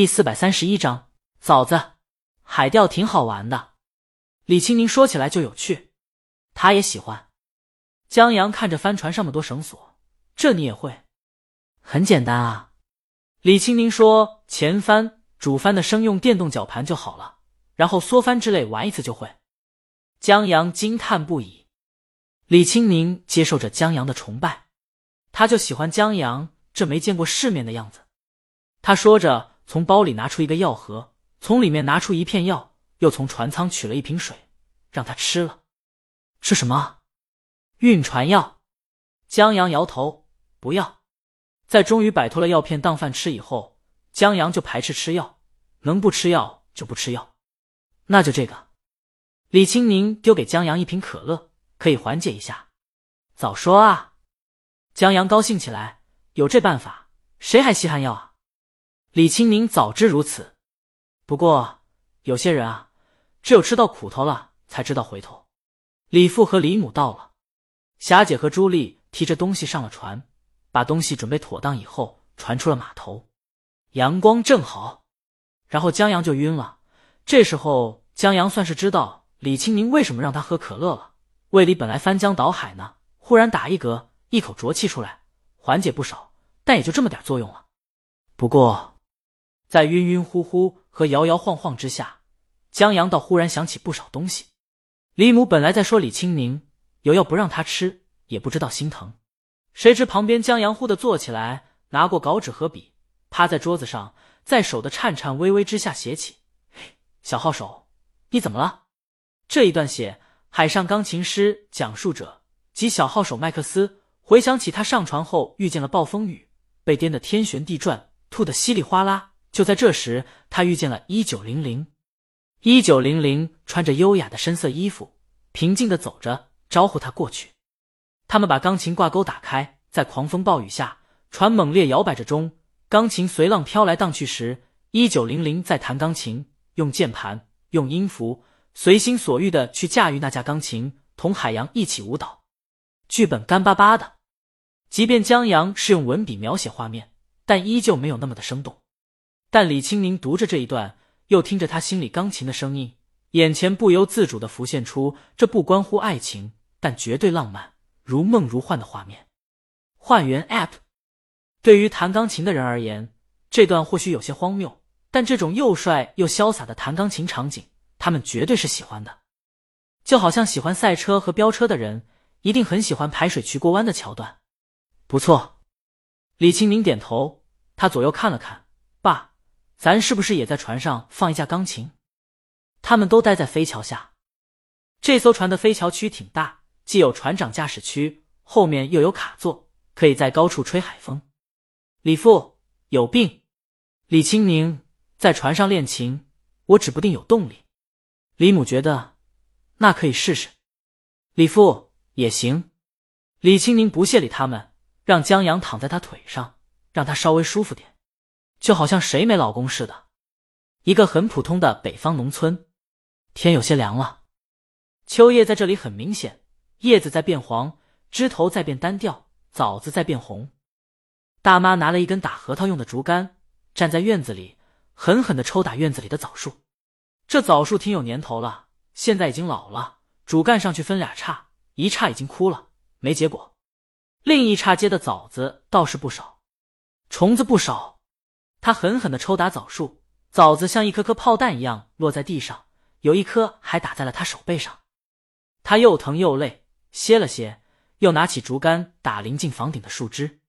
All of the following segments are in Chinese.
第四百三十一章，嫂子，海钓挺好玩的。李青宁说起来就有趣，他也喜欢。江阳看着帆船上么多绳索，这你也会？很简单啊。李青宁说：“前帆、主帆的生用电动绞盘就好了，然后缩帆之类玩一次就会。”江阳惊叹不已。李青宁接受着江阳的崇拜，他就喜欢江阳这没见过世面的样子。他说着。从包里拿出一个药盒，从里面拿出一片药，又从船舱取了一瓶水，让他吃了。吃什么？晕船药。江阳摇头，不要。在终于摆脱了药片当饭吃以后，江阳就排斥吃药，能不吃药就不吃药。那就这个。李青宁丢给江阳一瓶可乐，可以缓解一下。早说啊！江阳高兴起来，有这办法，谁还稀罕药啊？李青宁早知如此，不过有些人啊，只有吃到苦头了才知道回头。李父和李母到了，霞姐和朱莉提着东西上了船，把东西准备妥当以后，船出了码头，阳光正好，然后江阳就晕了。这时候江阳算是知道李青宁为什么让他喝可乐了，胃里本来翻江倒海呢，忽然打一嗝，一口浊气出来，缓解不少，但也就这么点作用了。不过。在晕晕乎乎和摇摇晃晃之下，江阳倒忽然想起不少东西。李母本来在说李青宁有药不让他吃，也不知道心疼。谁知旁边江阳忽的坐起来，拿过稿纸和笔，趴在桌子上，在手的颤颤巍巍之下写起。小号手，你怎么了？这一段写海上钢琴师讲述者及小号手麦克斯回想起他上船后遇见了暴风雨，被颠得天旋地转，吐得稀里哗啦。就在这时，他遇见了一九零零。一九零零穿着优雅的深色衣服，平静的走着，招呼他过去。他们把钢琴挂钩打开，在狂风暴雨下，船猛烈摇摆着中，钢琴随浪飘来荡去时，一九零零在弹钢琴，用键盘，用音符，随心所欲的去驾驭那架钢琴，同海洋一起舞蹈。剧本干巴巴的，即便江阳是用文笔描写画面，但依旧没有那么的生动。但李青宁读着这一段，又听着他心里钢琴的声音，眼前不由自主的浮现出这不关乎爱情，但绝对浪漫、如梦如幻的画面。换元 App，对于弹钢琴的人而言，这段或许有些荒谬，但这种又帅又潇洒的弹钢琴场景，他们绝对是喜欢的。就好像喜欢赛车和飙车的人，一定很喜欢排水渠过弯的桥段。不错，李青宁点头，他左右看了看，咱是不是也在船上放一架钢琴？他们都待在飞桥下。这艘船的飞桥区挺大，既有船长驾驶区，后面又有卡座，可以在高处吹海风。李父有病。李青宁在船上练琴，我指不定有动力。李母觉得那可以试试。李父也行。李青宁不屑理他们，让江阳躺在他腿上，让他稍微舒服点。就好像谁没老公似的，一个很普通的北方农村，天有些凉了。秋叶在这里很明显，叶子在变黄，枝头在变单调，枣子在变红。大妈拿了一根打核桃用的竹竿，站在院子里，狠狠的抽打院子里的枣树。这枣树挺有年头了，现在已经老了，主干上去分俩叉，一叉已经枯了，没结果；另一叉结的枣子倒是不少，虫子不少。他狠狠的抽打枣树，枣子像一颗颗炮弹一样落在地上，有一颗还打在了他手背上。他又疼又累，歇了歇，又拿起竹竿打临近房顶的树枝。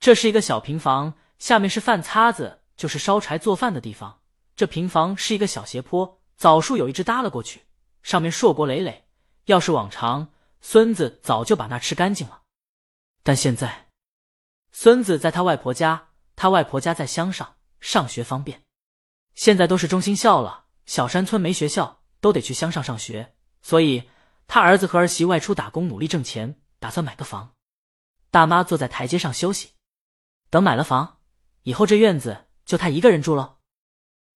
这是一个小平房，下面是饭擦子，就是烧柴做饭的地方。这平房是一个小斜坡，枣树有一只搭了过去，上面硕果累累。要是往常，孙子早就把那吃干净了，但现在，孙子在他外婆家。他外婆家在乡上，上学方便。现在都是中心校了，小山村没学校，都得去乡上上学。所以他儿子和儿媳外出打工，努力挣钱，打算买个房。大妈坐在台阶上休息，等买了房以后，这院子就他一个人住了。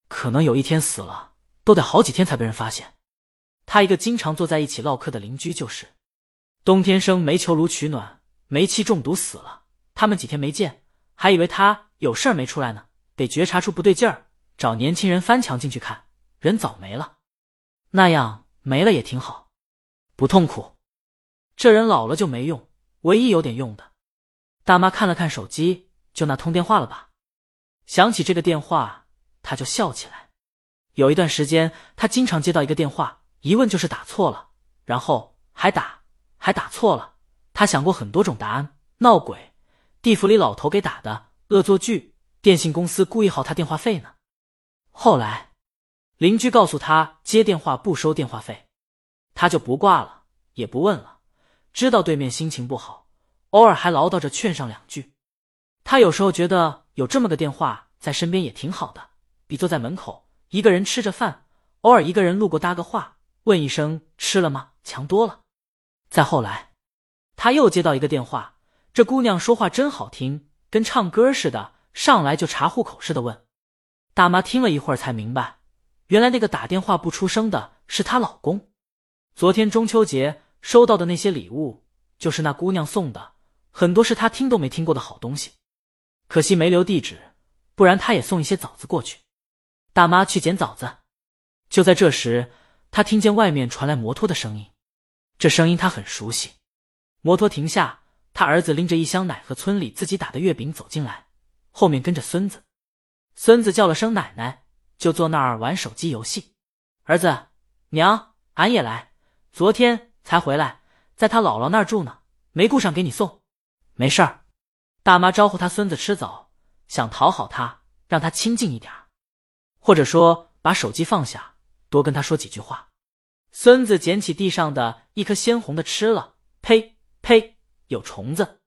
可能有一天死了，都得好几天才被人发现。他一个经常坐在一起唠嗑的邻居就是，冬天生煤球炉取暖，煤气中毒死了。他们几天没见，还以为他。有事儿没出来呢，得觉察出不对劲儿，找年轻人翻墙进去看，人早没了。那样没了也挺好，不痛苦。这人老了就没用，唯一有点用的。大妈看了看手机，就那通电话了吧？想起这个电话，她就笑起来。有一段时间，她经常接到一个电话，一问就是打错了，然后还打，还打错了。她想过很多种答案，闹鬼，地府里老头给打的，恶作剧，电信公司故意耗他电话费呢。后来，邻居告诉他接电话不收电话费，他就不挂了，也不问了。知道对面心情不好，偶尔还唠叨着劝上两句。他有时候觉得有这么个电话在身边也挺好的，比坐在门口一个人吃着饭，偶尔一个人路过搭个话，问一声吃了吗强多了。再后来，他又接到一个电话，这姑娘说话真好听，跟唱歌似的，上来就查户口似的问。大妈听了一会儿才明白，原来那个打电话不出声的是她老公。昨天中秋节收到的那些礼物，就是那姑娘送的，很多是她听都没听过的好东西。可惜没留地址，不然她也送一些枣子过去。大妈去捡枣子，就在这时，她听见外面传来摩托的声音，这声音她很熟悉。摩托停下，他儿子拎着一箱奶和村里自己打的月饼走进来，后面跟着孙子。孙子叫了声奶奶，就坐那儿玩手机游戏。儿子，娘，俺也来。昨天才回来，在他姥姥那儿住呢，没顾上给你送。没事儿。大妈招呼他孙子吃枣，想讨好他，让他亲近一点或者说把手机放下，多跟他说几句话。孙子捡起地上的一颗鲜红的吃了，呸呸，有虫子。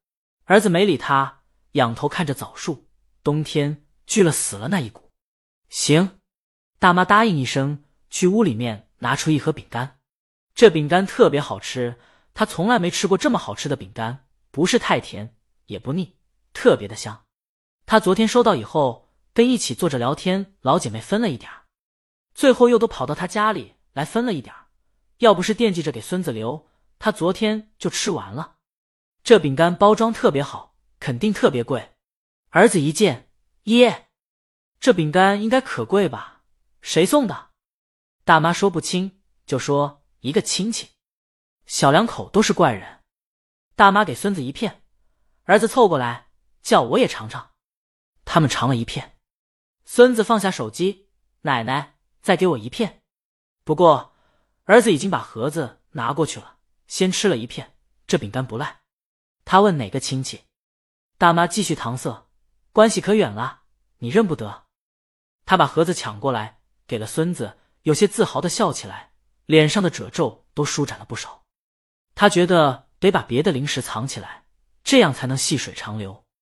儿子没理他，仰头看着枣树。冬天。锯了死了那一股，行，大妈答应一声，去屋里面拿出一盒饼干。这饼干特别好吃，她从来没吃过这么好吃的饼干，不是太甜，也不腻，特别的香。她昨天收到以后，跟一起坐着聊天老姐妹分了一点儿最后又都跑到她家里来分了一点儿要不是惦记着给孙子留，她昨天就吃完了。这饼干包装特别好，肯定特别贵。儿子一见。耶，这饼干应该可贵吧？谁送的？大妈说不清，就说一个亲戚。小两口都是怪人。大妈给孙子一片，儿子凑过来叫我也尝尝。他们尝了一片，孙子放下手机，奶奶再给我一片。不过儿子已经把盒子拿过去了，先吃了一片，这饼干不赖。他问哪个亲戚，大妈继续搪塞。关系可远了，你认不得。他把盒子抢过来，给了孙子，有些自豪的笑起来，脸上的褶皱都舒展了不少。他觉得得把别的零食藏起来，这样才能细水长流。